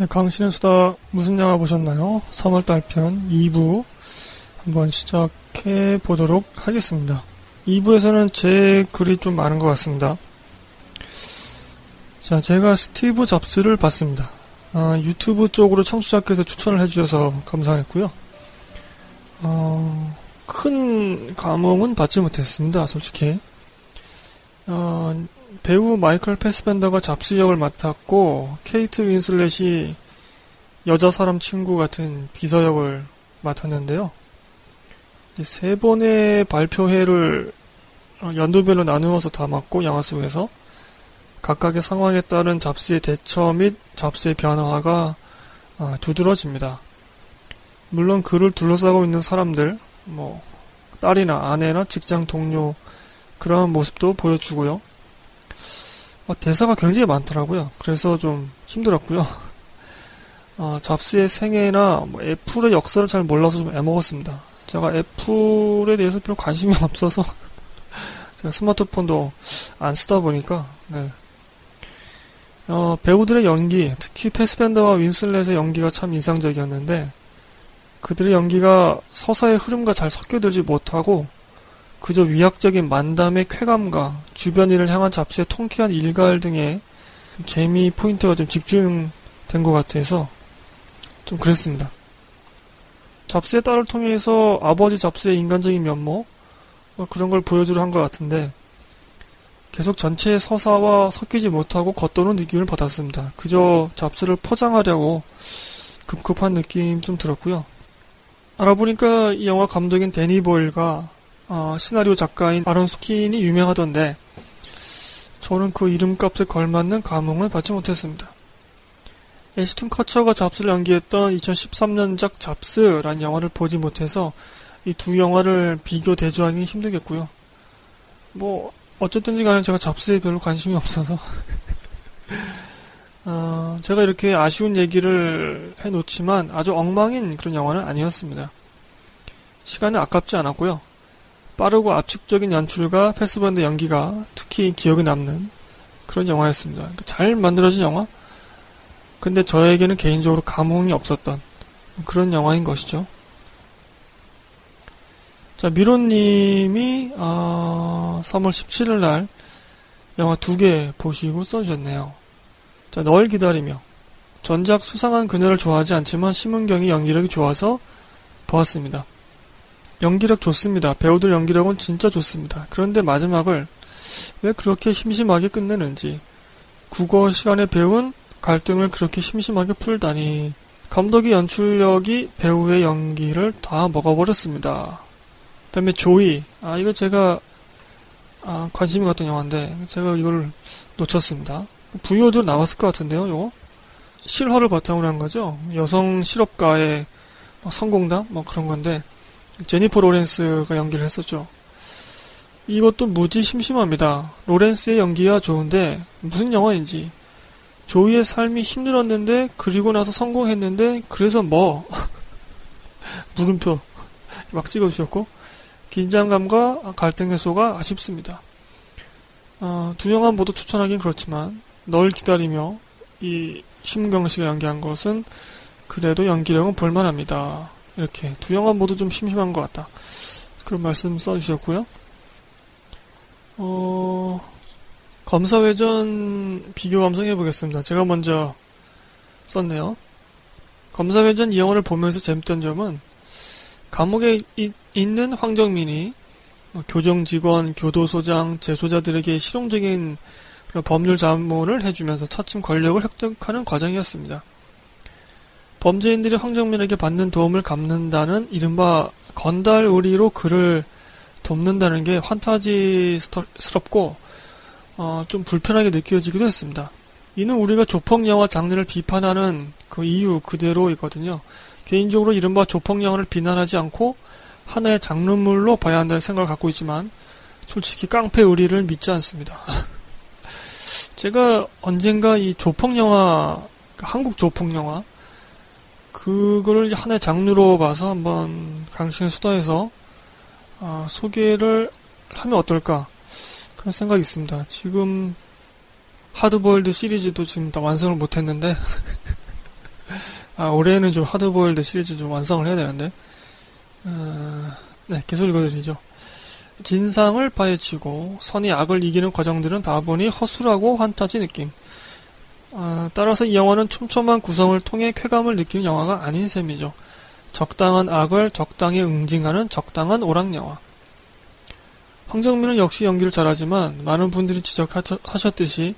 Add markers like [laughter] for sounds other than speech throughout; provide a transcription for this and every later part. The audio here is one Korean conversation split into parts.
네, 강신의 수다 무슨 영화 보셨나요? 3월 달 편 2부 한번 시작해 보도록 하겠습니다. 2부에서는 제 글이 좀 많은 것 같습니다. 자, 제가 스티브 잡스를 봤습니다. 아, 유튜브 쪽으로 청취자께서 추천을 해주셔서 감사했고요. 어, 큰 감흥은 받지 못했습니다, 솔직히. 어, 배우 마이클 패스벤더가 잡스 역을 맡았고, 케이트 윈슬렛이 여자 사람 친구 같은 비서 역을 맡았는데요. 세 번의 발표회를 연도별로 나누어서 담았고, 영화 속에서. 각각의 상황에 따른 잡스의 대처 및 잡스의 변화가 아, 두드러집니다. 물론 그를 둘러싸고 있는 사람들, 뭐 딸이나 아내나 직장 동료 그런 모습도 보여주고요. 어, 대사가 굉장히 많더라고요. 그래서 좀 힘들었고요. 어, 잡스의 생애나 뭐 애플의 역사를 잘 몰라서 좀 애먹었습니다. 제가 애플에 대해서 별로 관심이 [laughs] 없어서 [laughs] 제가 스마트폰도 안 쓰다 보니까 네. 어, 배우들의 연기, 특히 패스밴더와 윈슬렛의 연기가 참 인상적이었는데 그들의 연기가 서사의 흐름과 잘 섞여들지 못하고 그저 위약적인 만담의 쾌감과 주변 일을 향한 잡스의 통쾌한 일갈 등의 재미 포인트가 좀 집중된 것 같아서 좀 그랬습니다. 잡스의 딸을 통해서 아버지 잡스의 인간적인 면모 뭐 그런 걸 보여주려 한 것 같은데 계속 전체 서사와 섞이지 못하고 겉도는 느낌을 받았습니다. 그저 잡스를 포장하려고 급급한 느낌 좀 들었고요. 알아보니까 이 영화 감독인 데니 보일과 어, 시나리오 작가인 아론 스 킨이 유명하던데 저는 그 이름값에 걸맞는 감흥을 받지 못했습니다. 에스툰 커처가 잡스를 연기했던 2013년작 잡스라는 영화를 보지 못해서 이 두 영화를 비교 대조하기 힘들겠고요. 뭐 어쨌든지 간에 제가 잡스에 별로 관심이 없어서 [laughs] 어, 제가 이렇게 아쉬운 얘기를 해놓지만 아주 엉망인 그런 영화는 아니었습니다. 시간은 아깝지 않았고요. 빠르고 압축적인 연출과 패스밴드 연기가 특히 기억에 남는 그런 영화였습니다. 그러니까 잘 만들어진 영화? 근데 저에게는 개인적으로 감흥이 없었던 그런 영화인 것이죠. 자, 미로님이 어, 3월 17일 날 영화 두 개 보시고 써주셨네요. 자, 널 기다리며 전작 수상한 그녀를 좋아하지 않지만 심은경이 연기력이 좋아서 보았습니다. 연기력 좋습니다. 배우들 연기력은 진짜 좋습니다. 그런데 마지막을 왜 그렇게 심심하게 끝내는지 국어 시간에 배운 갈등을 그렇게 심심하게 풀다니 감독의 연출력이 배우의 연기를 다 먹어버렸습니다. 그 다음에 조이. 아, 이거 제가, 아, 관심이 갔던 영화인데, 제가 이걸 놓쳤습니다. 부여도 나왔을 것 같은데요, 이거? 실화를 바탕으로 한 거죠. 여성 실업가의 성공담? 뭐 그런 건데, 제니퍼 로렌스가 연기를 했었죠. 이것도 무지 심심합니다. 로렌스의 연기가 좋은데, 무슨 영화인지. 조이의 삶이 힘들었는데, 그리고 나서 성공했는데, 그래서 뭐, [laughs] 물음표 [laughs] 막 찍어주셨고, 긴장감과 갈등 해소가 아쉽습니다. 어, 두 영화 모두 추천하긴 그렇지만 널 기다리며 이 심경 씨가 연기한 것은 그래도 연기력은 볼만합니다. 이렇게 두 영화 모두 좀 심심한 것 같다. 그런 말씀 써주셨고요. 어, 검사회전 비교 감상해 보겠습니다. 제가 먼저 썼네요. 검사회전 이 영화를 보면서 재밌던 점은 감옥에 이, 있는 황정민이 뭐 교정 직원, 교도소장, 재소자들에게 실용적인 법률 자문을 해주면서 차츰 권력을 획득하는 과정이었습니다. 범죄인들이 황정민에게 받는 도움을 갚는다는 이른바 건달 의리로 그를 돕는다는 게 환타지스럽고 어, 좀 불편하게 느껴지기도 했습니다. 이는 우리가 조폭 영화 장르를 비판하는 그 이유 그대로이거든요. 개인적으로 이른바 조폭 영화를 비난하지 않고 하나의 장르물로 봐야 한다는 생각을 갖고 있지만 솔직히 깡패 의리를 믿지 않습니다. [laughs] 제가 언젠가 이 조폭 영화, 그 한국 조폭 영화, 그거를 하나의 장르로 봐서 한번 강신의 수다에서 어, 소개를 하면 어떨까 그런 생각이 있습니다. 지금 하드보일드 시리즈도 지금 다 완성을 못했는데 [laughs] 아, 올해는 좀 하드보일드 시리즈 좀 완성을 해야 되는데. 어, 네, 계속 읽어드리죠. 진상을 파헤치고 선이 악을 이기는 과정들은 다보니 허술하고 환타지 느낌. 어, 따라서 이 영화는 촘촘한 구성을 통해 쾌감을 느끼는 영화가 아닌 셈이죠. 적당한 악을 적당히 응징하는 적당한 오락 영화. 황정민은 역시 연기를 잘하지만 많은 분들이 지적하셨듯이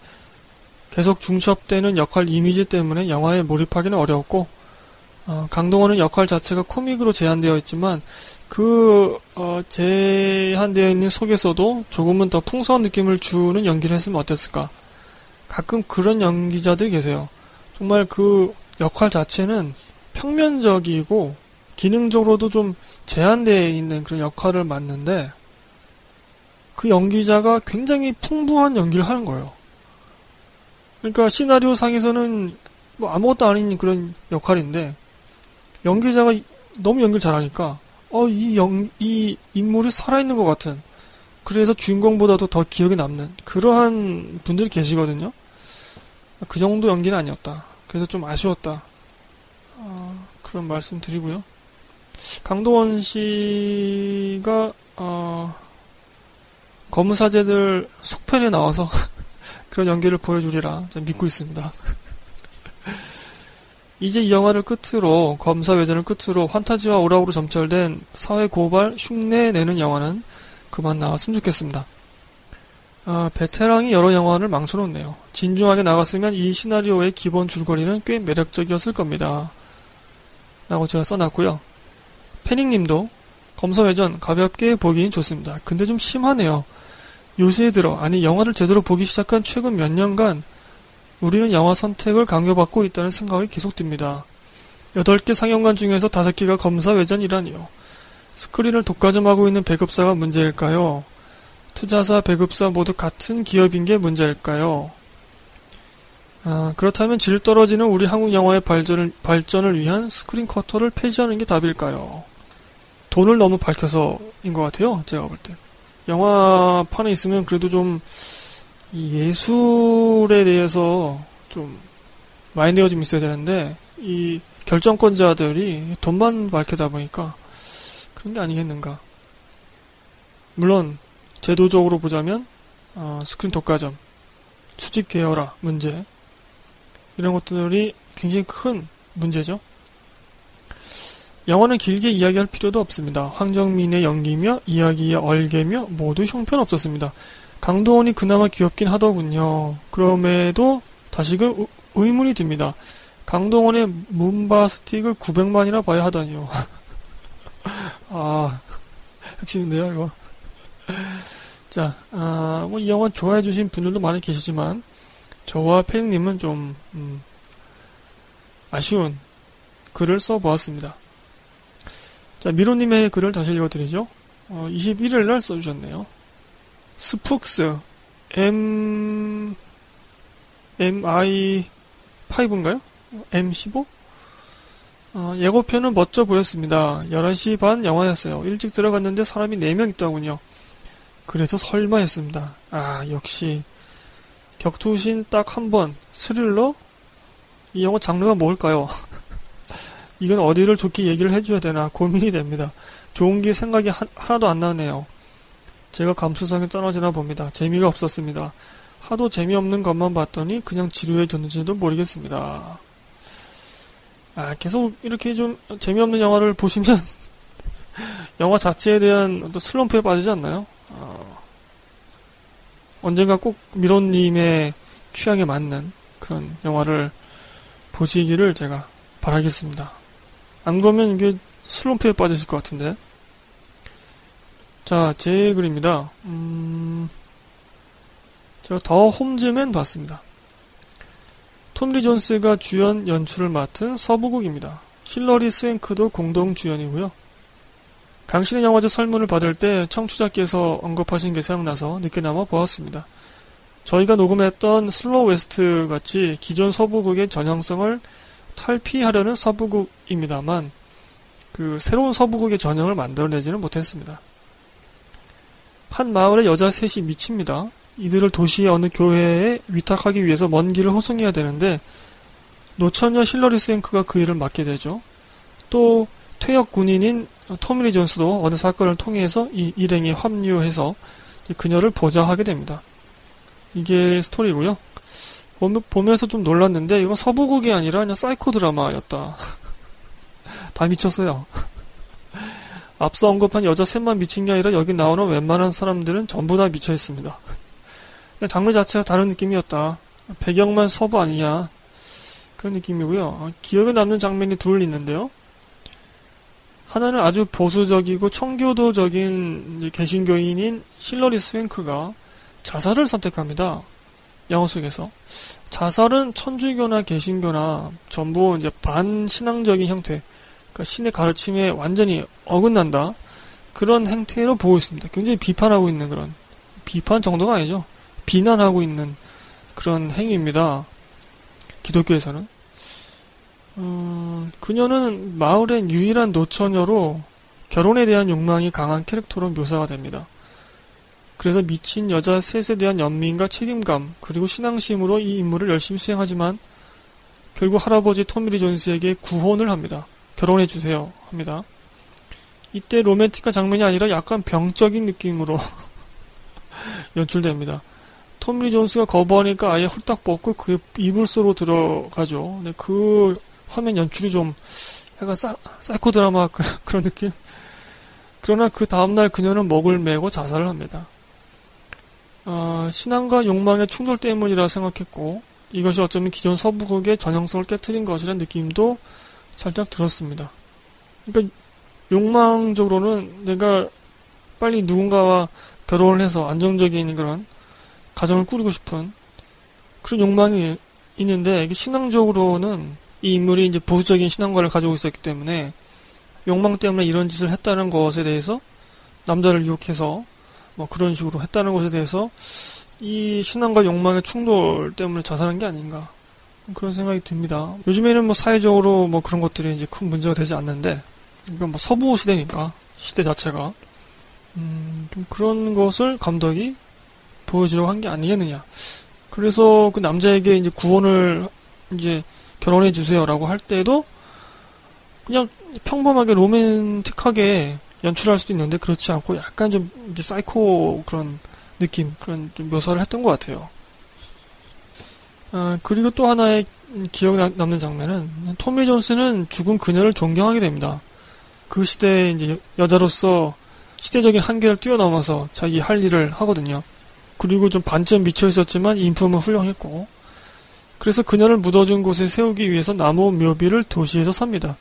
계속 중첩되는 역할 이미지 때문에 영화에 몰입하기는 어려웠고 어, 강동원은 역할 자체가 코믹으로 제한되어 있지만 그 어, 제한되어 있는 속에서도 조금은 더 풍성한 느낌을 주는 연기를 했으면 어땠을까? 가끔 그런 연기자들이 계세요. 정말 그 역할 자체는 평면적이고 기능적으로도 좀 제한되어 있는 그런 역할을 맡는데 그 연기자가 굉장히 풍부한 연기를 하는 거예요. 그러니까 시나리오 상에서는 뭐 아무것도 아닌 그런 역할인데 연기자가 너무 연기를 잘하니까 어, 이 영, 이 인물이 살아있는 것 같은 그래서 주인공보다도 더 기억에 남는 그러한 분들이 계시거든요. 그 정도 연기는 아니었다. 그래서 좀 아쉬웠다. 어, 그런 말씀 드리고요. 강도원 씨가 어, 검사제들 속편에 나와서 [laughs] 그런 연기를 보여주리라 믿고 있습니다. [laughs] 이제 이 영화를 끝으로 검사 외전을 끝으로 환타지와 오락으로 점철된 사회 고발 흉내 내는 영화는 그만 나왔으면 좋겠습니다. 아, 베테랑이 여러 영화를 망쳐놓네요. 진중하게 나갔으면 이 시나리오의 기본 줄거리는 꽤 매력적이었을 겁니다. 라고 제가 써놨고요. 패닝님도 검사회전 가볍게 보기엔 좋습니다. 근데 좀 심하네요. 요새 들어, 아니 영화를 제대로 보기 시작한 최근 몇 년간 우리는 영화 선택을 강요받고 있다는 생각이 계속 듭니다. 8개 상영관 중에서 5개가 검사회전이라니요. 스크린을 독과점하고 있는 배급사가 문제일까요? 투자사, 배급사 모두 같은 기업인 게 문제일까요? 아, 그렇다면 질 떨어지는 우리 한국 영화의 발전을, 발전을 위한 스크린 쿼터를 폐지하는 게 답일까요? 돈을 너무 밝혀서인 것 같아요. 제가 볼 때. 영화판에 있으면 그래도 좀 예술에 대해서 좀 마인드가 좀 있어야 되는데 이 결정권자들이 돈만 밝히다 보니까 그런 게 아니겠는가. 물론 제도적으로 보자면 어, 스크린 독과점, 수집 계열화 문제 이런 것들이 굉장히 큰 문제죠. 영화는 길게 이야기할 필요도 없습니다. 황정민의 연기며 이야기의 얼개며 모두 형편없었습니다. 강도원이 그나마 귀엽긴 하더군요. 그럼에도 다시금 의문이 듭니다. 강동원의 문바 스틱을 900만이나 봐야 하다니요. [laughs] 아, [laughs] 핵심인데요, 이거. 자, 아, 뭐, 이 영화 좋아해 주신 분들도 많이 계시지만, 저와 패닉님은 좀, 음, 아쉬운 글을 써보았습니다. 자, 미로님의 글을 다시 읽어드리죠. 어, 21일 날 써주셨네요. 스푹스 M MI5인가요? M15? 어, 예고편은 멋져 보였습니다. 11시 반 영화였어요. 일찍 들어갔는데 사람이 4명 있더군요. 그래서 설마 했습니다. 아, 역시 격투신 딱 한 번 스릴러? 이 영화 장르가 뭘까요? [laughs] 이건 어디를 좋게 얘기를 해줘야 되나 고민이 됩니다. 좋은 게 생각이 하, 하나도 안 나네요. 제가 감수성이 떨어지나 봅니다. 재미가 없었습니다. 하도 재미없는 것만 봤더니 그냥 지루해졌는지도 모르겠습니다. 아, 계속 이렇게 좀 재미없는 영화를 보시면 [laughs] 영화 자체에 대한 또 슬럼프에 빠지지 않나요? 어, 언젠가 꼭 미론님의 취향에 맞는 그런 영화를 보시기를 제가 바라겠습니다. 안 그러면 이게 슬럼프에 빠지실 것 같은데. 자, 제 글입니다. 음, 제가 The Homesman 봤습니다. 토미 리 존스가 주연 연출을 맡은 서부극입니다. 힐러리 스웽크도 공동 주연이고요. 강신의 영화제 설문을 받을 때 청취자께서 언급하신 게 생각나서 늦게나마 보았습니다. 저희가 녹음했던 Slow West 같이 기존 서부극의 전형성을 탈피하려는 서부극입니다만 그 새로운 서부극의 전형을 만들어내지는 못했습니다. 한 마을의 여자 셋이 미칩니다. 이들을 도시의 어느 교회에 위탁하기 위해서 먼 길을 호송해야 되는데 노처녀 힐러리 스윙크가 그 일을 맡게 되죠. 또 퇴역 군인인 토미리 존스도 어느 사건을 통해서 이 일행에 합류해서 그녀를 보좌하게 됩니다. 이게 스토리고요. 보면서 좀 놀랐는데 이건 서부극이 아니라 그냥 사이코 드라마였다. [laughs] 다 미쳤어요. [laughs] 앞서 언급한 여자 셋만 미친 게 아니라 여기 나오는 웬만한 사람들은 전부 다 미쳐 있습니다. [laughs] 장르 자체가 다른 느낌이었다. 배경만 서부 아니냐. 그런 느낌이고요. 기억에 남는 장면이 둘 있는데요. 하나는 아주 보수적이고 청교도적인 개신교인인 힐러리 스웽크가 자살을 선택합니다. 영어 속에서. 자살은 천주교나 개신교나 전부 이제 반신앙적인 형태, 그러니까 신의 가르침에 완전히 어긋난다. 그런 행태로 보고 있습니다. 굉장히 비판하고 있는 그런, 비판 정도가 아니죠. 비난하고 있는 그런 행위입니다. 기독교에서는. 음, 그녀는 마을의 유일한 노처녀로 결혼에 대한 욕망이 강한 캐릭터로 묘사가 됩니다. 그래서 미친 여자 셋에 대한 연민과 책임감 그리고 신앙심으로 이 임무를 열심히 수행하지만 결국 할아버지 토미리 존스에게 구혼을 합니다. 결혼해 주세요 합니다. 이때 로맨틱한 장면이 아니라 약간 병적인 느낌으로 [laughs] 연출됩니다. 토미리 존스가 거부하니까 아예 홀딱 벗고 그 이불 속으로 들어가죠. 근데 그 화면 연출이 좀 약간 사, 사이코 드라마 [laughs] 그, 그런 느낌? 그러나 그 다음날 그녀는 목을 매고 자살을 합니다. 어, 신앙과 욕망의 충돌 때문이라 생각했고 이것이 어쩌면 기존 서부극의 전형성을 깨뜨린 것이라는 느낌도 살짝 들었습니다. 그러니까 욕망적으로는 내가 빨리 누군가와 결혼을 해서 안정적인 그런 가정을 꾸리고 싶은 그런 욕망이 있는데 신앙적으로는 이 인물이 이제 보수적인 신앙관을 가지고 있었기 때문에 욕망 때문에 이런 짓을 했다는 것에 대해서 남자를 유혹해서 뭐 그런 식으로 했다는 것에 대해서 이 신앙과 욕망의 충돌 때문에 자살한 게 아닌가 그런 생각이 듭니다. 요즘에는 뭐 사회적으로 뭐 그런 것들이 이제 큰 문제가 되지 않는데 이건 뭐 서부 시대니까 시대 자체가 음, 좀 그런 것을 감독이 보여주려고 한 게 아니겠느냐. 그래서 그 남자에게 이제 구원을 이제 결혼해 주세요라고 할 때도 그냥 평범하게 로맨틱하게 연출할 수도 있는데 그렇지 않고 약간 좀 이제 사이코 그런 느낌 그런 좀 묘사를 했던 것 같아요. 아, 그리고 또 하나의 기억 남는 장면은 토미 존스는 죽은 그녀를 존경하게 됩니다. 그 시대에 이제 여자로서 시대적인 한계를 뛰어넘어서 자기 할 일을 하거든요. 그리고 좀 반쯤 미쳐 있었지만 인품은 훌륭했고 그래서 그녀를 묻어준 곳에 세우기 위해서 나무 묘비를 도시에서 삽니다.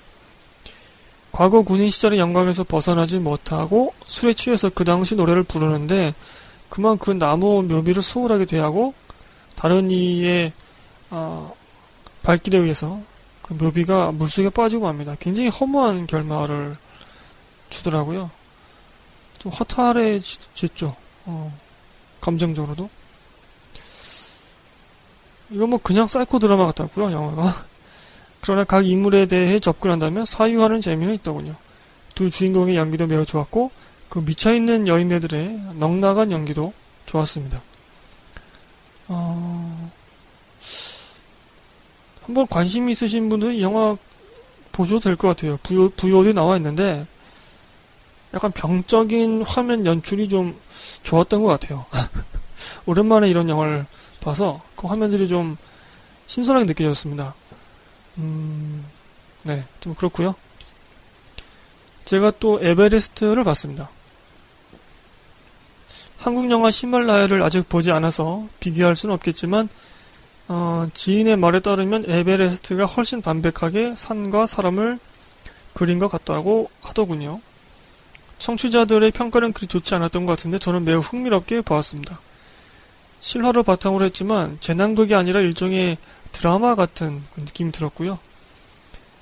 과거 군인 시절의 영광에서 벗어나지 못하고 술에 취해서 그 당시 노래를 부르는데 그만 그 나무 묘비를 소홀하게 대하고 다른 이의 어, 발길에 의해서 그 묘비가 물속에 빠지고 합니다. 굉장히 허무한 결말을 주더라고요. 좀 허탈해졌죠. 어, 감정적으로도. 이건 뭐 그냥 사이코 드라마 같았고요, 영화가. 그러나 각 인물에 대해 접근한다면 사유하는 재미는 있더군요. 두 주인공의 연기도 매우 좋았고 그 미쳐있는 여인네들의 넋나간 연기도 좋았습니다. 어... 한번 관심 있으신 분들은 이 영화 보셔도 될 것 같아요. 부여, 부여도 나와 있는데 약간 병적인 화면 연출이 좀 좋았던 것 같아요. [laughs] 오랜만에 이런 영화를 봐서 그 화면들이 좀 신선하게 느껴졌습니다. 음, 네, 좀 그렇고요. 제가 또 에베레스트를 봤습니다. 한국 영화 히말라야를 아직 보지 않아서 비교할 수는 없겠지만 어, 지인의 말에 따르면 에베레스트가 훨씬 담백하게 산과 사람을 그린 것 같다고 하더군요. 청취자들의 평가는 그리 좋지 않았던 것 같은데 저는 매우 흥미롭게 보았습니다. 실화를 바탕으로 했지만 재난극이 아니라 일종의 드라마 같은 느낌이 들었고요.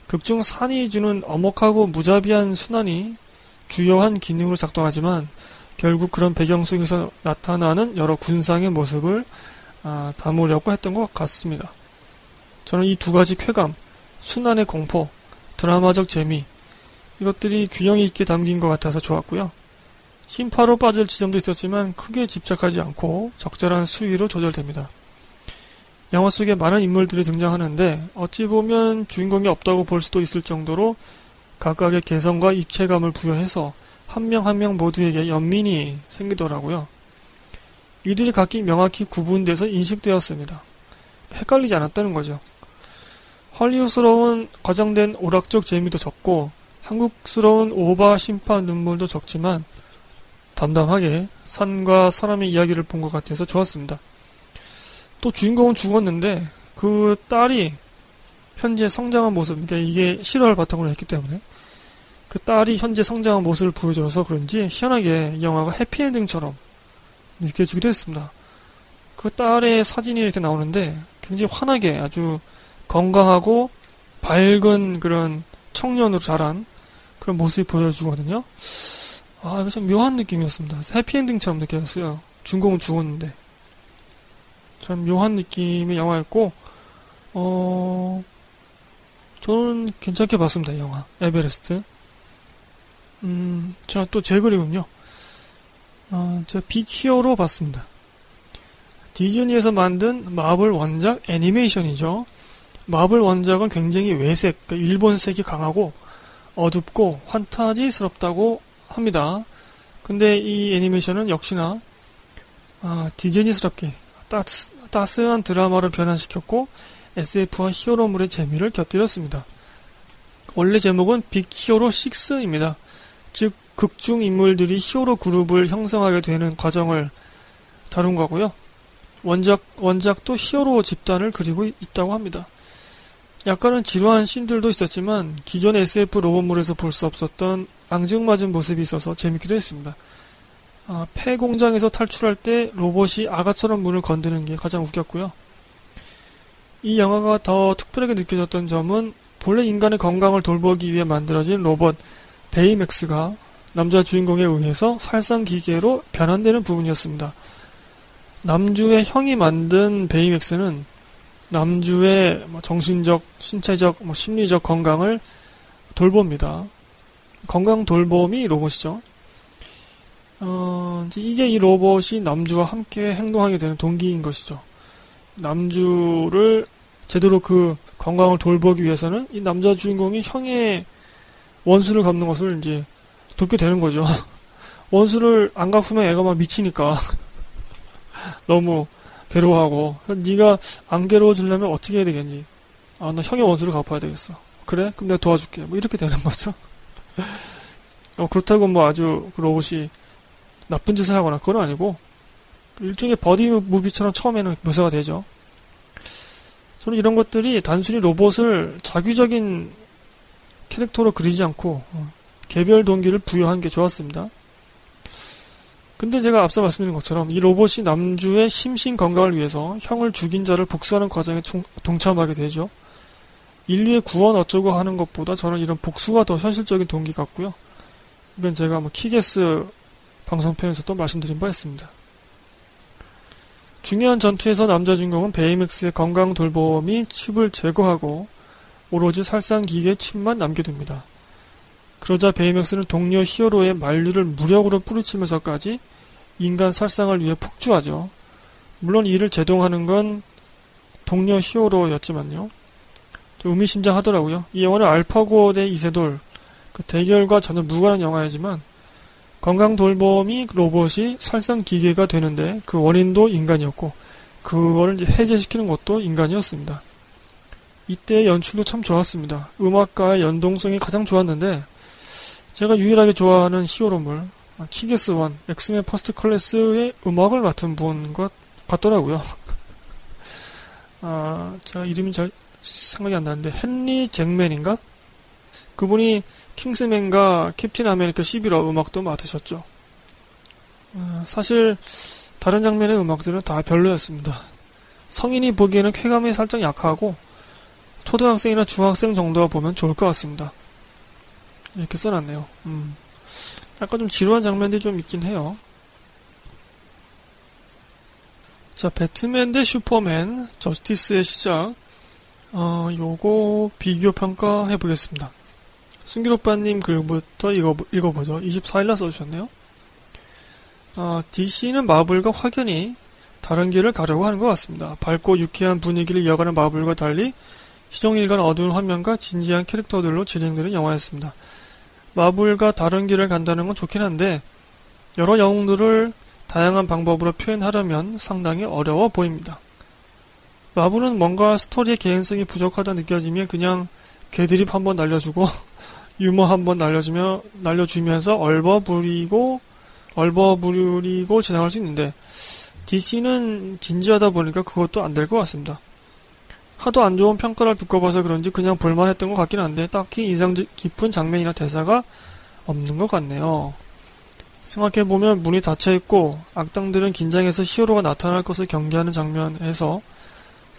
극중 산이 주는 엄혹하고 무자비한 순환이 주요한 기능으로 작동하지만 결국 그런 배경 속에서 나타나는 여러 군상의 모습을 아, 담으려고 했던 것 같습니다. 저는 이 두 가지 쾌감, 순환의 공포, 드라마적 재미 이것들이 균형 있게 담긴 것 같아서 좋았고요. 심파로 빠질 지점도 있었지만 크게 집착하지 않고 적절한 수위로 조절됩니다. 영화 속에 많은 인물들이 등장하는데 어찌 보면 주인공이 없다고 볼 수도 있을 정도로 각각의 개성과 입체감을 부여해서 한 명 한명 모두에게 연민이 생기더라고요. 이들이 각기 명확히 구분돼서 인식되었습니다. 헷갈리지 않았다는 거죠. 헐리우스러운 과장된 오락적 재미도 적고 한국스러운 오바 심파 눈물도 적지만 담담하게 산과 사람의 이야기를 본 것 같아서 좋았습니다. 또 주인공은 죽었는데 그 딸이 현재 성장한 모습, 그러니까 이게 실화를 바탕으로 했기 때문에 그 딸이 현재 성장한 모습을 보여줘서 그런지 희한하게 영화가 해피엔딩처럼 느껴지기도 했습니다. 그 딸의 사진이 이렇게 나오는데 굉장히 환하게 아주 건강하고 밝은 그런 청년으로 자란 그런 모습이 보여주거든요. 아, 이거 참 묘한 느낌이었습니다. 해피엔딩처럼 느껴졌어요. 주인공은 죽었는데. 참 묘한 느낌의 영화였고, 어, 저는 괜찮게 봤습니다, 영화. 에베레스트. 음, 자, 또제 그림은요. 어, 저 빅히어로 봤습니다. 디즈니에서 만든 마블 원작 애니메이션이죠. 마블 원작은 굉장히 외색, 그러니까 일본색이 강하고 어둡고 환타지스럽다고 합니다. 근데 이 애니메이션은 역시나 아, 디즈니스럽게 따스, 따스한 드라마로 변환시켰고 SF와 히어로물의 재미를 곁들였습니다. 원래 제목은 빅 히어로 6입니다. 즉 극중 인물들이 히어로 그룹을 형성하게 되는 과정을 다룬 거고요. 원작 원작도 히어로 집단을 그리고 있다고 합니다. 약간은 지루한 씬들도 있었지만 기존 SF 로봇물에서 볼 수 없었던 앙증맞은 모습이 있어서 재밌기도 했습니다. 아, 폐 공장에서 탈출할 때 로봇이 아가처럼 문을 건드는 게 가장 웃겼고요. 이 영화가 더 특별하게 느껴졌던 점은 본래 인간의 건강을 돌보기 위해 만들어진 로봇 베이맥스가 남자 주인공에 의해서 살상 기계로 변환되는 부분이었습니다. 남주의 형이 만든 베이맥스는 남주의 뭐 정신적, 신체적, 뭐 심리적 건강을 돌봅니다. 건강 돌봄이 로봇이죠. 어, 이게 이 로봇이 남주와 함께 행동하게 되는 동기인 것이죠. 남주를 제대로 그 건강을 돌보기 위해서는 이 남자 주인공이 형의 원수를 갚는 것을 이제 돕게 되는 거죠. [laughs] 원수를 안 갚으면 애가 막 미치니까 [laughs] 너무 괴로워하고 네가 안 괴로워지려면 어떻게 해야 되겠니? 아 나 형의 원수를 갚아야 되겠어. 그래? 그럼 내가 도와줄게. 뭐 이렇게 되는 거죠. 어, 그렇다고 뭐 아주 그 로봇이 나쁜 짓을 하거나 그건 아니고 일종의 버디 무비처럼 처음에는 묘사가 되죠. 저는 이런 것들이 단순히 로봇을 자규적인 캐릭터로 그리지 않고 어, 개별 동기를 부여한 게 좋았습니다. 근데 제가 앞서 말씀드린 것처럼 이 로봇이 남주의 심신 건강을 위해서 형을 죽인 자를 복수하는 과정에 동참하게 되죠. 인류의 구원 어쩌고 하는 것보다 저는 이런 복수가 더 현실적인 동기 같고요. 이건 제가 뭐 키게스 방송편에서 또 말씀드린 바 있습니다. 중요한 전투에서 남자 주인공은 베이맥스의 건강 돌봄이 칩을 제거하고 오로지 살상기계의 칩만 남겨둡니다. 그러자 베이맥스는 동료 히어로의 만류를 무력으로 뿌리치면서까지 인간 살상을 위해 폭주하죠. 물론 이를 제동하는 건 동료 히어로였지만요. 좀 의미심장하더라고요. 이 영화는 알파고 대 이세돌 그 대결과 전혀 무관한 영화이지만 건강 돌봄이 로봇이 살상 기계가 되는데 그 원인도 인간이었고 그거를 이제 해제시키는 것도 인간이었습니다. 이때 연출도 참 좋았습니다. 음악과의 연동성이 가장 좋았는데 제가 유일하게 좋아하는 히어로물 Kick-Ass one X-Men First Class의 음악을 맡은 분 것 같더라고요. [laughs] 아, 제가 이름이 잘 생각이 안 나는데 헨리 잭맨인가? 그분이 Kingsman과 Captain America 11호 음악도 맡으셨죠. 아, 사실 다른 장면의 음악들은 다 별로였습니다. 성인이 보기에는 쾌감이 살짝 약하고 초등학생이나 중학생 정도가 보면 좋을 것 같습니다. 이렇게 써놨네요. 음. 약간 좀 지루한 장면들이 좀 있긴 해요. 자, 배트맨 대 슈퍼맨, 저스티스의 시작. 어, 요거 비교 평가 해 보겠습니다. 순기로빠님 글부터 읽어, 읽어보죠. 24일날 써주셨네요. 어, DC는 마블과 확연히 다른 길을 가려고 하는 것 같습니다. 밝고 유쾌한 분위기를 이어가는 마블과 달리 시종일관 어두운 화면과 진지한 캐릭터들로 진행되는 영화였습니다. 마블과 다른 길을 간다는 건 좋긴 한데 여러 영웅들을 다양한 방법으로 표현하려면 상당히 어려워 보입니다. 마블은 뭔가 스토리의 개연성이 부족하다 느껴지면 그냥 개드립 한번 날려주고 [laughs] 유머 한번 날려주며 날려주면서 얼버무리고 얼버무리고 진행할 수 있는데 DC는 진지하다 보니까 그것도 안 될 것 같습니다. 하도 안 좋은 평가를 듣고 봐서 그런지 그냥 볼만했던 것 같긴 한데 딱히 인상 깊은 장면이나 대사가 없는 것 같네요. 생각해보면 문이 닫혀있고 악당들은 긴장해서 히어로가 나타날 것을 경계하는 장면에서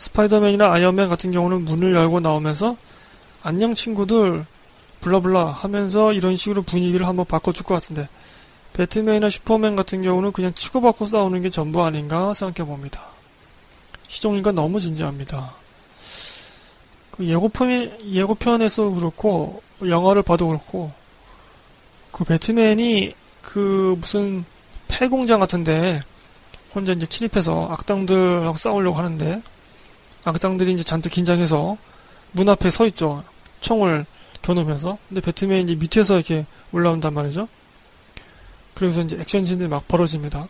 스파이더맨이나 아이언맨 같은 경우는 문을 열고 나오면서 안녕 친구들 블라블라 하면서 이런 식으로 분위기를 한번 바꿔줄 것 같은데 배트맨이나 슈퍼맨 같은 경우는 그냥 치고받고 싸우는 게 전부 아닌가 생각해 봅니다. 시종일관 너무 진지합니다. 그 예고편, 예고편에서 그렇고, 영화를 봐도 그렇고, 그 배트맨이 그 무슨 폐공장 같은데 혼자 이제 침입해서 악당들하고 싸우려고 하는데, 악당들이 이제 잔뜩 긴장해서 문 앞에 서 있죠. 총을 겨누면서. 근데 배트맨이 밑에서 이렇게 올라온단 말이죠. 그래서 이제 액션씬들이 막 벌어집니다.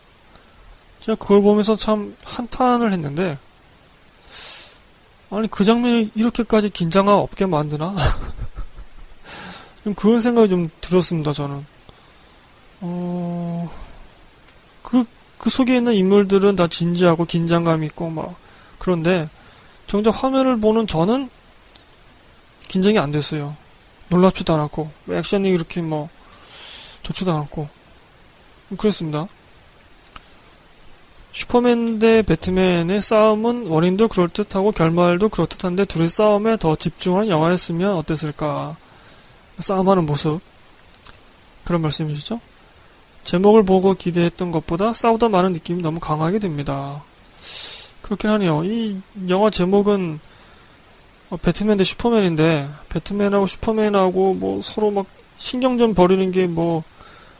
제가 그걸 보면서 참 한탄을 했는데, 아니, 그 장면이 이렇게까지 긴장감 없게 만드나? [laughs] 좀 그런 생각이 좀 들었습니다, 저는. 어, 그, 그 속에 있는 인물들은 다 진지하고 긴장감 있고, 막, 그런데, 정작 화면을 보는 저는 긴장이 안 됐어요. 놀랍지도 않았고, 액션이 이렇게 뭐, 좋지도 않았고, 그렇습니다. 슈퍼맨 대 배트맨의 싸움은 원인도 그럴듯하고 결말도 그럴듯한데 둘의 싸움에 더 집중하는 영화였으면 어땠을까. 싸움하는 모습. 그런 말씀이시죠? 제목을 보고 기대했던 것보다 싸우다 마는 느낌이 너무 강하게 듭니다. 그렇긴 하네요. 이 영화 제목은 어, 배트맨 대 슈퍼맨인데 배트맨하고 슈퍼맨하고 뭐 서로 막 신경전 벌이는 게 뭐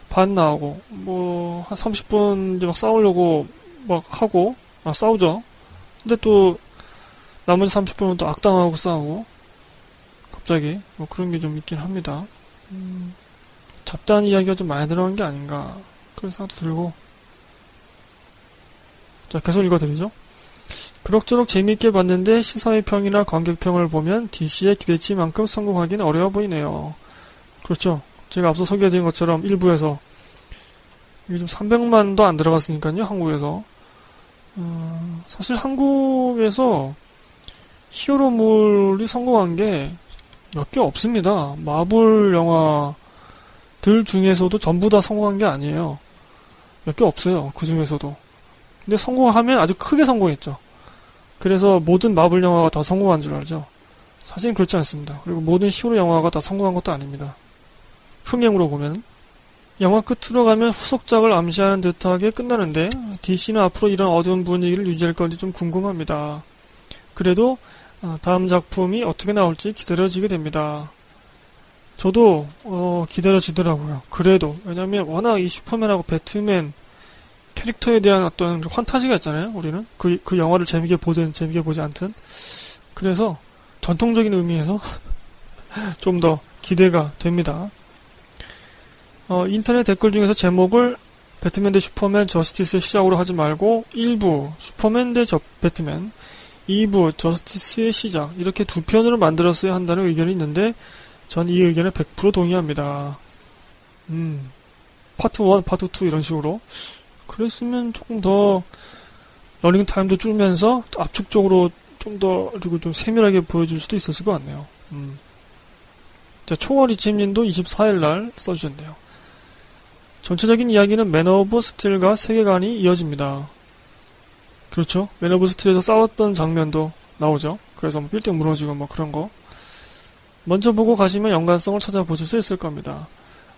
반 나오고 뭐 한 30분 이제 막 싸우려고 막 하고 아, 싸우죠. 근데 또 나머지 30분은 또 악당하고 싸우고 갑자기 뭐 그런 게 좀 있긴 합니다. 음, 잡다한 이야기가 좀 많이 들어간 게 아닌가 그런 생각도 들고 자 계속 읽어드리죠. 그럭저럭 재미있게 봤는데 시사회 평이나 관객평을 보면 DC의 기대치만큼 성공하기는 어려워 보이네요. 그렇죠. 제가 앞서 소개해드린 것처럼 일부에서 이게 좀 300만도 안 들어갔으니까요, 한국에서. 어, 사실 한국에서 히어로물이 성공한 게 몇 개 없습니다. 마블 영화들 중에서도 전부 다 성공한 게 아니에요. 몇 개 없어요. 그 중에서도. 근데 성공하면 아주 크게 성공했죠. 그래서 모든 마블 영화가 다 성공한 줄 알죠. 사실은 그렇지 않습니다. 그리고 모든 히어로 영화가 다 성공한 것도 아닙니다. 흥행으로 보면 영화 끝으로 가면 후속작을 암시하는 듯하게 끝나는데 DC는 앞으로 이런 어두운 분위기를 유지할 건지 좀 궁금합니다. 그래도 어, 다음 작품이 어떻게 나올지 기다려지게 됩니다. 저도 어, 기다려지더라고요. 그래도 왜냐면 워낙 이 슈퍼맨하고 배트맨 캐릭터에 대한 어떤 환타지가 있잖아요. 우리는 그, 그 영화를 재밌게 보든 재밌게 보지 않든 그래서 전통적인 의미에서 [laughs] 좀 더 기대가 됩니다. 어, 인터넷 댓글 중에서 제목을 배트맨 대 슈퍼맨 Justice의 시작으로 하지 말고 1부 슈퍼맨 대 저, 배트맨 2부 Justice의 시작 이렇게 두 편으로 만들었어야 한다는 의견이 있는데 전 이 의견에 100% 동의합니다. 음, 파트 1, 파트 2 이런 식으로 그랬으면 조금 더 러닝 타임도 줄면서 압축적으로 좀 더 그리고 좀 세밀하게 보여줄 수도 있었을 것 같네요. 음. 자, 초월 이침님도 24일날 써주셨네요. 전체적인 이야기는 Man of Steel과 세계관이 이어집니다. 그렇죠. Man of Steel에서 싸웠던 장면도 나오죠. 그래서 뭐 빌딩 무너지고 뭐 그런 거. 먼저 보고 가시면 연관성을 찾아보실 수 있을 겁니다.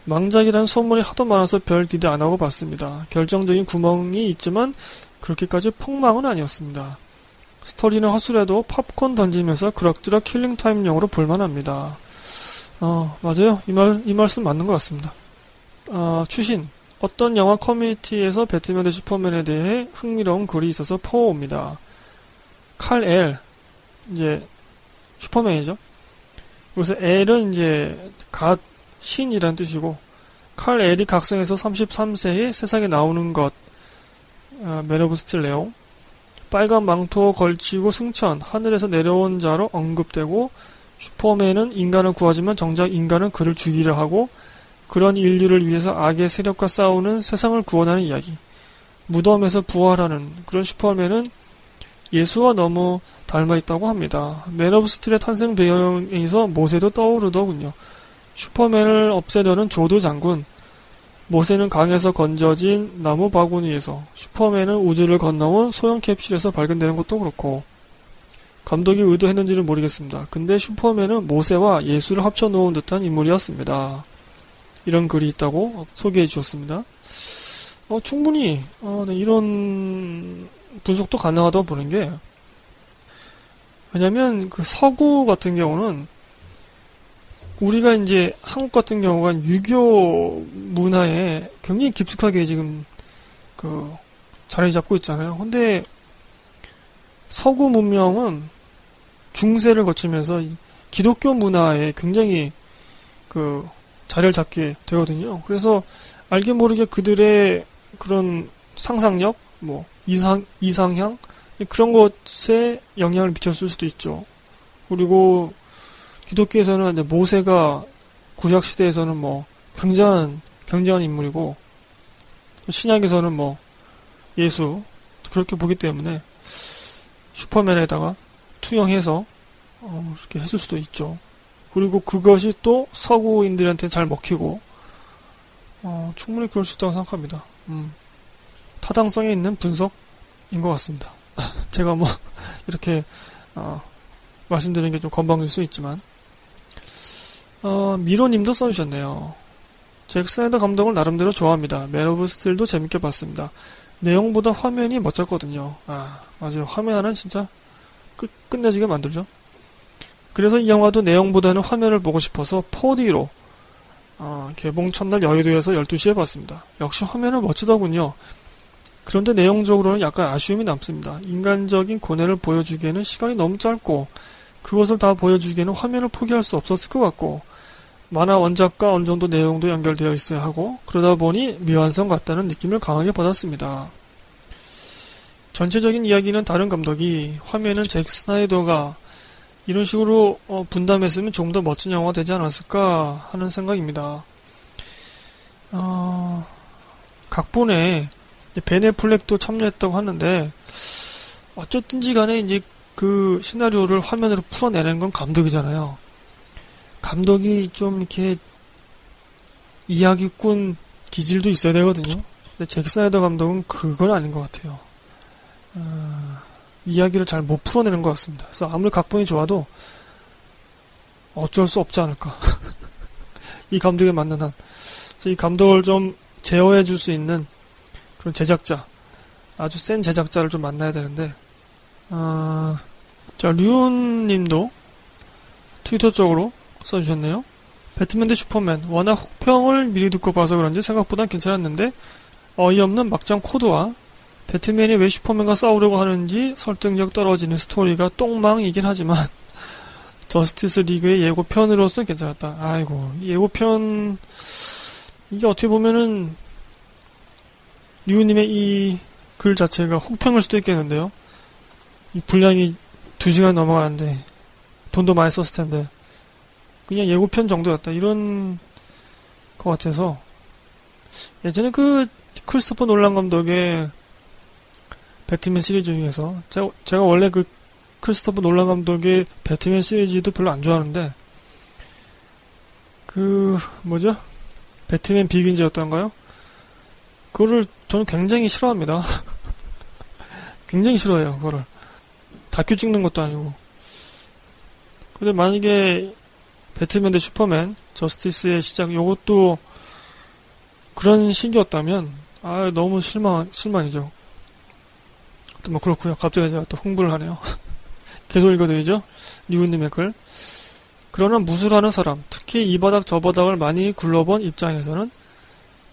망작이란 소문이 하도 많아서 별 기대 안 하고 봤습니다. 결정적인 구멍이 있지만 그렇게까지 폭망은 아니었습니다. 스토리는 허술해도 팝콘 던지면서 그럭저럭 killing time용으로 볼만합니다. 어, 맞아요. 이 말, 이 말씀 맞는 것 같습니다. 어, 추신 어떤 영화 커뮤니티에서 배트맨 대 슈퍼맨에 대해 흥미로운 글이 있어서 퍼옵니다. 칼 L, 이제, 슈퍼맨이죠. 여기서 L은 이제, God, 신이란 뜻이고, 칼엘이 각성해서 33세에 세상에 나오는 것, 어, 맨 오브 스틸 내용, 빨간 망토 걸치고 승천, 하늘에서 내려온 자로 언급되고, 슈퍼맨은 인간을 구하지만 정작 인간은 그를 죽이려 하고, 그런 인류를 위해서 악의 세력과 싸우는 세상을 구원하는 이야기. 무덤에서 부활하는 그런 슈퍼맨은 예수와 너무 닮아 있다고 합니다. 맨 오브 스틸의 탄생 배경에서 모세도 떠오르더군요. 슈퍼맨을 없애려는 조드 장군. 모세는 강에서 건져진 나무 바구니에서 슈퍼맨은 우주를 건너온 소형 캡슐에서 발견되는 것도 그렇고 감독이 의도했는지는 모르겠습니다. 근데 슈퍼맨은 모세와 예수를 합쳐놓은 듯한 인물이었습니다. 이런 글이 있다고 소개해 주셨습니다. 어, 충분히 어, 네, 이런 분석도 가능하다고 보는 게 왜냐면 그 서구 같은 경우는 우리가 이제 한국 같은 경우가 유교 문화에 굉장히 깊숙하게 지금 그 자리 잡고 있잖아요. 근데 서구 문명은 중세를 거치면서 기독교 문화에 굉장히 그 자리를 잡게 되거든요. 그래서 알게 모르게 그들의 그런 상상력, 뭐 이상 이상향 그런 것에 영향을 미쳤을 수도 있죠. 그리고 기독교에서는 모세가 구약 시대에서는 뭐 굉장한 굉장한 인물이고 신약에서는 뭐 예수 그렇게 보기 때문에 슈퍼맨에다가 투영해서 어, 이렇게 했을 수도 있죠. 그리고 그것이 또 서구인들한테 잘 먹히고 어, 충분히 그럴 수 있다고 생각합니다. 음, 타당성이 있는 분석인 것 같습니다. [laughs] 제가 뭐 [laughs] 이렇게 어, 말씀드리는 게 좀 건방질 수 있지만 어, 미로님도 써주셨네요. 잭 스나이더 감독을 나름대로 좋아합니다. 맨 오브 스틸도 재밌게 봤습니다. 내용보다 화면이 멋졌거든요. 아 맞아요. 화면 하나는 진짜 끝, 끝내주게 만들죠. 그래서 이 영화도 내용보다는 화면을 보고 싶어서 4D로 어, 개봉 첫날 여의도에서 12시에 봤습니다. 역시 화면은 멋지더군요. 그런데 내용적으로는 약간 아쉬움이 남습니다. 인간적인 고뇌를 보여주기에는 시간이 너무 짧고 그것을 다 보여주기에는 화면을 포기할 수 없었을 것 같고 만화 원작과 어느 정도 내용도 연결되어 있어야 하고 그러다 보니 미완성 같다는 느낌을 강하게 받았습니다. 전체적인 이야기는 다른 감독이 화면은 잭 스나이더가 이런 식으로 어, 분담했으면 좀 더 멋진 영화가 되지 않았을까 하는 생각입니다. 어, 각본에 벤 애플렉도 참여했다고 하는데 어쨌든지 간에 이제 그 시나리오를 화면으로 풀어내는 건 감독이잖아요. 감독이 좀 이렇게 이야기꾼 기질도 있어야 되거든요. 근데 잭 스나이더 감독은 그건 아닌 것 같아요. 어, 이야기를 잘 못 풀어내는 것 같습니다. 그래서 아무리 각본이 좋아도 어쩔 수 없지 않을까. [laughs] 이 감독에 맞는 한. 그래서 이 감독을 좀 제어해 줄 수 있는 그런 제작자, 아주 센 제작자를 좀 만나야 되는데, 어, 자, 류은 님도 트위터 쪽으로 써주셨네요. 배트맨 대 슈퍼맨. 워낙 혹평을 미리 듣고 봐서 그런지 생각보단 괜찮았는데, 어이없는 막장 코드와 배트맨이 왜 슈퍼맨과 싸우려고 하는지 설득력 떨어지는 스토리가 똥망이긴 하지만 [laughs] 저스티스 리그의 예고편으로서 괜찮았다. 아이고 예고편 이게 어떻게 보면은 리우님의 이 글 자체가 혹평일 수도 있겠는데요. 이 분량이 2시간 넘어가는데 돈도 많이 썼을 텐데 그냥 예고편 정도였다. 이런 것 같아서 예전에 그 크리스토퍼 놀란 감독의 배트맨 시리즈 중에서 제가, 제가 원래 그 크리스토퍼 놀란 감독의 배트맨 시리즈도 별로 안 좋아하는데 그 뭐죠? 배트맨 비긴즈였던가요? 그거를 저는 굉장히 싫어합니다. [laughs] 굉장히 싫어해요, 그거를. 다큐 찍는 것도 아니고. 근데 만약에 배트맨 대 슈퍼맨, 저스티스의 시작, 요것도 그런 식이었다면, 아, 너무 실망, 실망이죠. 뭐 그렇고요. 갑자기 제가 또 홍보를 하네요. [laughs] 계속 읽어드리죠. 리우님의 글. 그러나 무술하는 사람, 특히 이 바닥 저 바닥을 많이 굴러본 입장에서는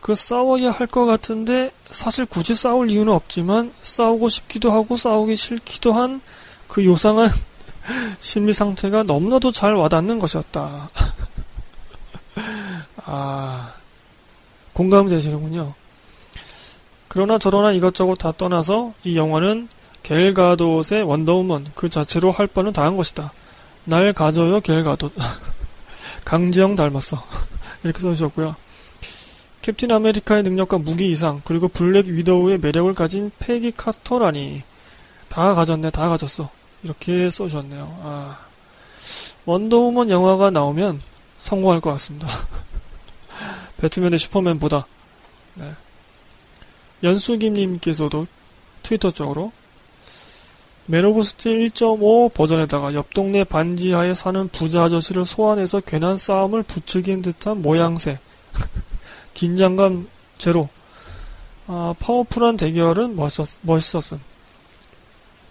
그 싸워야 할 것 같은데 사실 굳이 싸울 이유는 없지만 싸우고 싶기도 하고 싸우기 싫기도 한 그 요상한 심리 상태가 너무나도 잘 와닿는 것이었다. [laughs] 아, 공감되시는군요. 그러나 저러나 이것저것 다 떠나서 이 영화는 갤 가돗의 원더우먼 그 자체로 할 바는 다한 것이다. 날 가져요 갤 가돗. [laughs] 강지영 닮았어. [laughs] 이렇게 써주셨고요. 캡틴 아메리카의 능력과 무기 이상 그리고 블랙 위도우의 매력을 가진 페기 카터라니 다 가졌네 다 가졌어 이렇게 써주셨네요 아, 원더우먼 영화가 나오면 성공할 것 같습니다 [laughs] 배트맨 대 슈퍼맨보다 네. 연수김님께서도 트위터 쪽으로 맨 오브 스틸 1.5 버전에다가 옆 동네 반지하에 사는 부자 아저씨를 소환해서 괜한 싸움을 부추긴 듯한 모양새 [laughs] 긴장감 제로. 아, 파워풀한 대결은 멋있었, 멋있었음.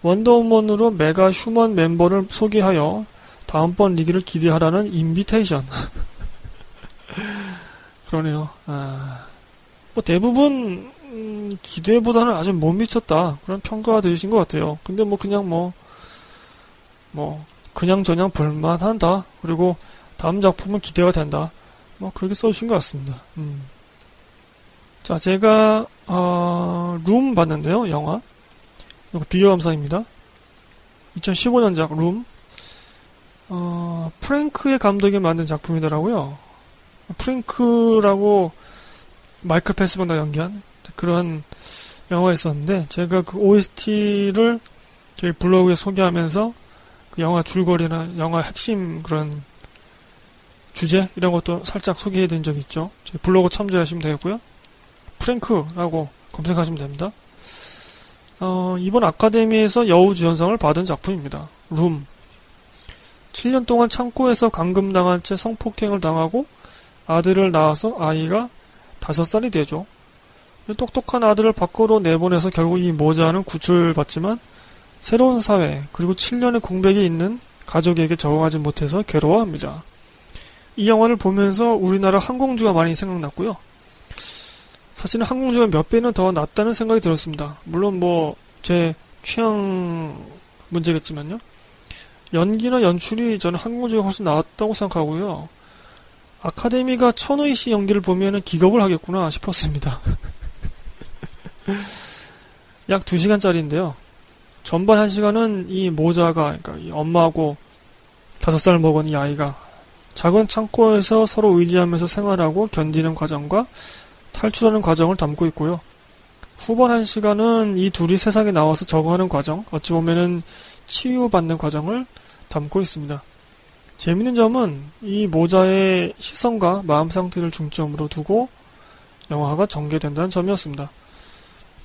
원더우먼으로 metahuman 멤버를 소개하여 다음번 리그를 기대하라는 invitation. [laughs] 그러네요. 아, 뭐 대부분 음, 기대보다는 아주 못 미쳤다 그런 평가가 들으신 것 같아요. 근데 뭐 그냥 뭐뭐 뭐 그냥 저냥 볼만한다. 그리고 다음 작품은 기대가 된다. 뭐 그렇게 써주신 것 같습니다. 음. 자, 제가 어, 룸 봤는데요, 영화. 이거 비교 감상입니다. 2015년작 룸. 어, 프랭크의 감독이 만든 작품이더라고요. 프랭크라고 마이클 패스번가 연기한 그런 영화가 있었는데 제가 그 OST를 저희 블로그에 소개하면서 그 영화 줄거리나 영화 핵심 그런 주제 이런 것도 살짝 소개해 드린 적이 있죠. 저희 블로그 참조하시면 되겠고요. 프랭크라고 검색하시면 됩니다. 어, 이번 아카데미에서 여우주연상을 받은 작품입니다. 룸. 7년 동안 창고에서 감금당한 채 성폭행을 당하고 아들을 낳아서 아이가 5살이 되죠. 똑똑한 아들을 밖으로 내보내서 결국 이 모자는 구출받지만 새로운 사회 그리고 7년의 공백이 있는 가족에게 적응하지 못해서 괴로워합니다. 이 영화를 보면서 우리나라 항공주가 많이 생각났고요. 사실은 항공주가 몇 배는 더 낫다는 생각이 들었습니다. 물론 뭐 제 취향 문제겠지만요. 연기나 연출이 저는 항공주가 훨씬 나았다고 생각하고요. 아카데미가 천우희 씨 연기를 보면은 기겁을 하겠구나 싶었습니다. [laughs] 약 2시간짜리인데요. 전반 1시간은 이 모자가, 그러니까 이 엄마하고 5살 먹은 이 아이가 작은 창고에서 서로 의지하면서 생활하고 견디는 과정과 탈출하는 과정을 담고 있고요. 후반 한 시간은 이 둘이 세상에 나와서 적응하는 과정, 어찌 보면은 치유받는 과정을 담고 있습니다. 재밌는 점은 이 모자의 시선과 마음 상태를 중점으로 두고 영화가 전개된다는 점이었습니다.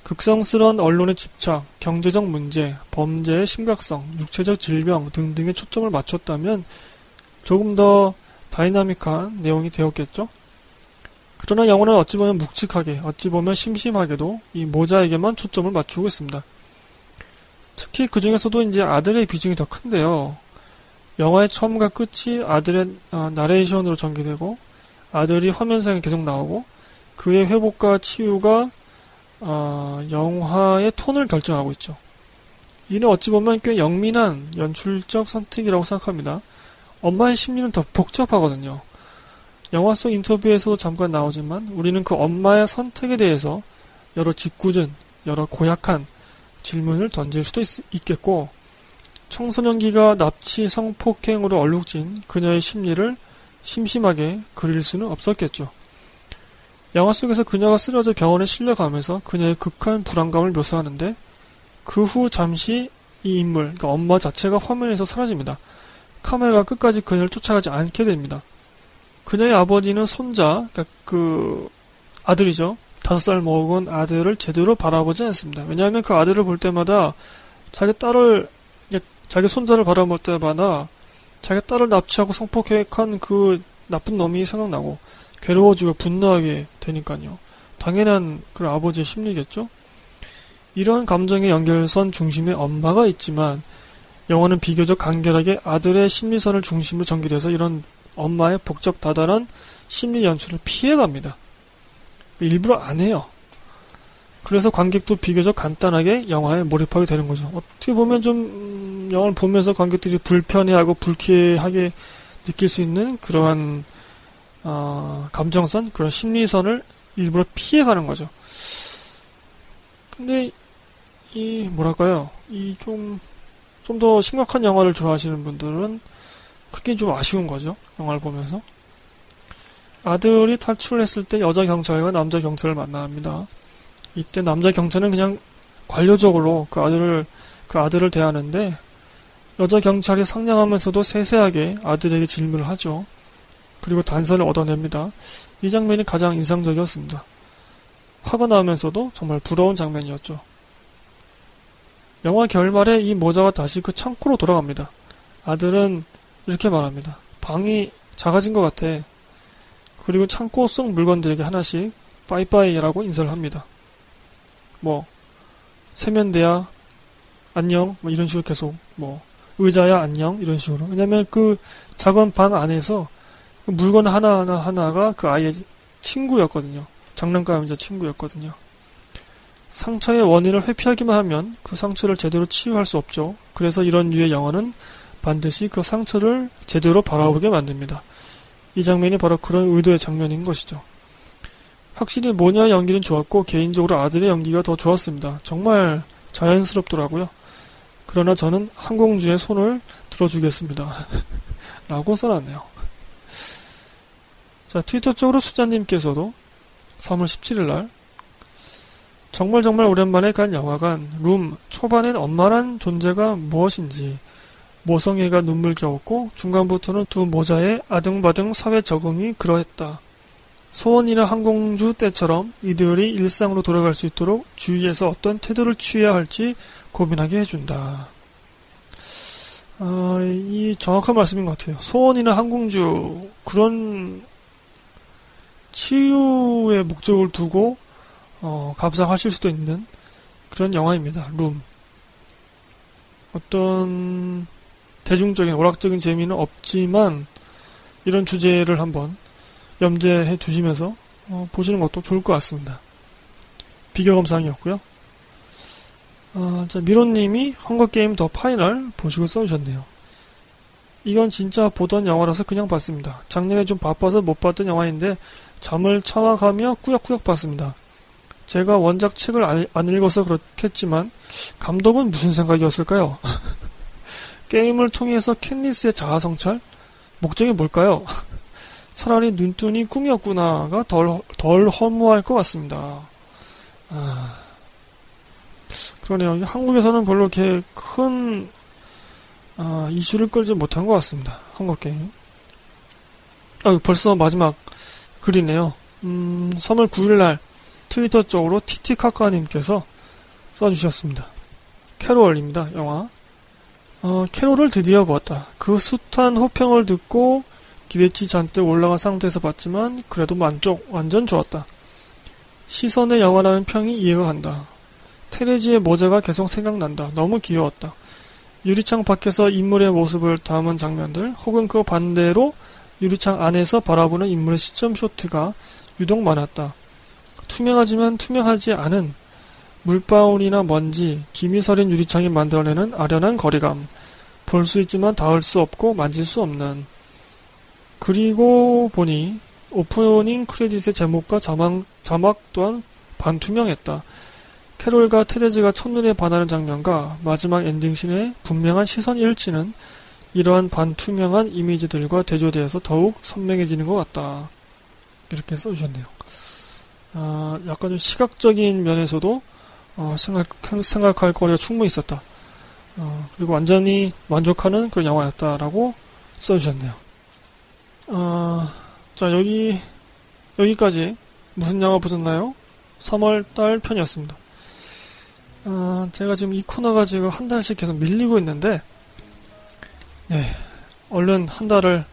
극성스러운 언론의 집착, 경제적 문제, 범죄의 심각성, 육체적 질병 등등에 초점을 맞췄다면 조금 더 다이나믹한 내용이 되었겠죠? 그러나 영화는 어찌 보면 묵직하게, 어찌 보면 심심하게도 이 모자에게만 초점을 맞추고 있습니다. 특히 그 중에서도 이제 아들의 비중이 더 큰데요. 영화의 처음과 끝이 아들의 어, 나레이션으로 전개되고 아들이 화면상에 계속 나오고 그의 회복과 치유가 어, 영화의 톤을 결정하고 있죠. 이는 어찌 보면 꽤 영민한 연출적 선택이라고 생각합니다. 엄마의 심리는 더 복잡하거든요. 영화 속 인터뷰에서도 잠깐 나오지만 우리는 그 엄마의 선택에 대해서 여러 짓궂은, 여러 고약한 질문을 던질 수도 있, 겠고 청소년기가 납치 성폭행으로 얼룩진 그녀의 심리를 심심하게 그릴 수는 없었겠죠. 영화 속에서 그녀가 쓰러져 병원에 실려가면서 그녀의 극한 불안감을 묘사하는데 그 후 잠시 이 인물, 그러니까 엄마 자체가 화면에서 사라집니다. 카메라가 끝까지 그녀를 쫓아가지 않게 됩니다. 그녀의 아버지는 손자, 그러니까 그 아들이죠. 다섯 살 먹은 아들을 제대로 바라보지 않습니다. 왜냐하면 그 아들을 볼 때마다 자기 딸을 자기 손자를 바라볼 때마다 자기 딸을 납치하고 성폭행한 그 나쁜 놈이 생각나고 괴로워지고 분노하게 되니까요. 당연한 그 아버지의 심리겠죠? 이런 감정의 연결선 중심에 엄마가 있지만 영화는 비교적 간결하게 아들의 심리선을 중심으로 전개돼서 이런 엄마의 복잡 다단한 심리 연출을 피해갑니다. 일부러 안 해요. 그래서 관객도 비교적 간단하게 영화에 몰입하게 되는 거죠. 어떻게 보면 좀 음, 영화를 보면서 관객들이 불편해하고 불쾌하게 느낄 수 있는 그러한 어, 감정선, 그런 심리선을 일부러 피해가는 거죠. 근데 이 뭐랄까요, 이 좀 좀 더 심각한 영화를 좋아하시는 분들은 그게 좀 아쉬운 거죠. 영화를 보면서 아들이 탈출했을 때 여자 경찰과 남자 경찰을 만납니다. 이때 남자 경찰은 그냥 관료적으로 그 아들을 그 아들을 대하는데 여자 경찰이 상냥하면서도 세세하게 아들에게 질문을 하죠. 그리고 단서를 얻어냅니다. 이 장면이 가장 인상적이었습니다. 화가 나면서도 정말 부러운 장면이었죠. 영화 결말에 이 모자가 다시 그 창고로 돌아갑니다. 아들은 이렇게 말합니다. 방이 작아진 것 같아. 그리고 창고 속 물건들에게 하나씩 빠이빠이라고 인사를 합니다. 뭐 세면대야 안녕 뭐 이런 식으로 계속 뭐 의자야 안녕 이런 식으로 왜냐면 그 작은 방 안에서 그 물건 하나하나 하나가 그 아이의 친구였거든요 장난감이자 친구였거든요 상처의 원인을 회피하기만 하면 그 상처를 제대로 치유할 수 없죠 그래서 이런 류의 영화는 반드시 그 상처를 제대로 바라보게 만듭니다 이 장면이 바로 그런 의도의 장면인 것이죠 확실히 모니아 연기는 좋았고 개인적으로 아들의 연기가 더 좋았습니다. 정말 자연스럽더라고요. 그러나 저는 항공주의 손을 들어주겠습니다. [laughs] 라고 써놨네요. 자, 트위터 쪽으로 수자님께서도 3월 17일 날 정말 정말 오랜만에 간 영화관 룸 초반엔 엄마란 존재가 무엇인지 모성애가 눈물겨웠고 중간부터는 두 모자의 아등바등 사회 적응이 그러했다. 소원이나 항공주 때처럼 이들이 일상으로 돌아갈 수 있도록 주위에서 어떤 태도를 취해야 할지 고민하게 해준다. 아, 이 정확한 말씀인 것 같아요. 소원이나 항공주 그런 치유의 목적을 두고 어, 감상하실 수도 있는 그런 영화입니다. 룸. 어떤 대중적인 오락적인 재미는 없지만 이런 주제를 한번 염두해 두시면서 어, 보시는 것도 좋을 것 같습니다. 비교 감상이었고요. 어, 자, 미로님이 헝거게임 더 파이널 보시고 써주셨네요. 이건 진짜 보던 영화라서 그냥 봤습니다. 작년에 좀 바빠서 못 봤던 영화인데 잠을 참아가며 꾸역꾸역 봤습니다. 제가 원작 책을 안, 안 읽어서 그렇겠지만 감독은 무슨 생각이었을까요? [laughs] 게임을 통해서 캔리스의 자아성찰? 목적이 뭘까요? [laughs] 차라리 눈뜬이 꿈이었구나가 덜, 덜 허무할 것 같습니다. 아, 그러네요. 한국에서는 별로 이렇게 큰 아, 이슈를 끌지 못한 것 같습니다. 한국 게임. 아, 벌써 마지막 글이네요. 음, 3월 9일날 트위터 쪽으로 티티카카님께서 써주셨습니다. 캐롤입니다. 영화. 어, 캐롤을 드디어 보았다. 그 숱한 호평을 듣고 기대치 잔뜩 올라간 상태에서 봤지만 그래도 만족, 완전 좋았다. 시선의 영화라는 평이 이해가 간다. 테레지의 모자가 계속 생각난다. 너무 귀여웠다. 유리창 밖에서 인물의 모습을 담은 장면들 혹은 그 반대로 유리창 안에서 바라보는 인물의 시점 쇼트가 유독 많았다. 투명하지만 투명하지 않은 물방울이나 먼지, 김이 서린 유리창이 만들어내는 아련한 거리감. 볼 수 있지만 닿을 수 없고 만질 수 없는 그리고 보니 오프닝 크레딧의 제목과 자막, 자막 또한 반투명했다. 캐롤과 테레즈가 첫눈에 반하는 장면과 마지막 엔딩신의 분명한 시선 일치는 이러한 반투명한 이미지들과 대조되어서 더욱 선명해지는 것 같다. 이렇게 써주셨네요. 아, 약간 좀 시각적인 면에서도 어, 생각, 생각할 거리가 충분히 있었다. 어, 그리고 완전히 만족하는 그런 영화였다라고 써주셨네요. 어, 자, 여기, 여기까지 무슨 영화 보셨나요? 3월달 편이었습니다. 어, 제가 지금 이 코너가 지금 한 달씩 계속 밀리고 있는데, 네, 얼른 한 달을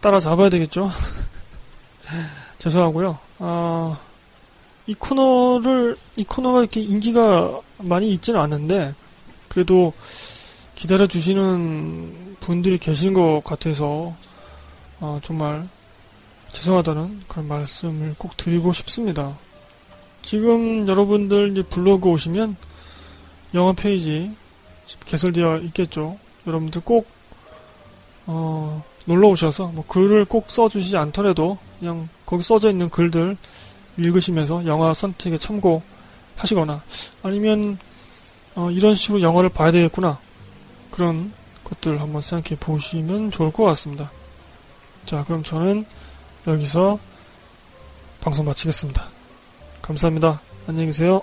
따라잡아야 되겠죠? [laughs] 죄송하고요. 어, 이 코너를, 이 코너가 이렇게 인기가 많이 있지는 않은데, 그래도 기다려주시는 분들이 계신 것 같아서, 어, 정말 죄송하다는 그런 말씀을 꼭 드리고 싶습니다. 지금 여러분들 블로그 오시면 영어 페이지 개설되어 있겠죠. 여러분들 꼭 어, 놀러 오셔서 뭐 글을 꼭 써주시지 않더라도 그냥 거기 써져 있는 글들 읽으시면서 영화 선택에 참고하시거나 아니면 어, 이런 식으로 영화를 봐야 되겠구나 그런 것들 한번 생각해 보시면 좋을 것 같습니다. 자 그럼 저는 여기서 방송 마치겠습니다. 감사합니다. 안녕히 계세요.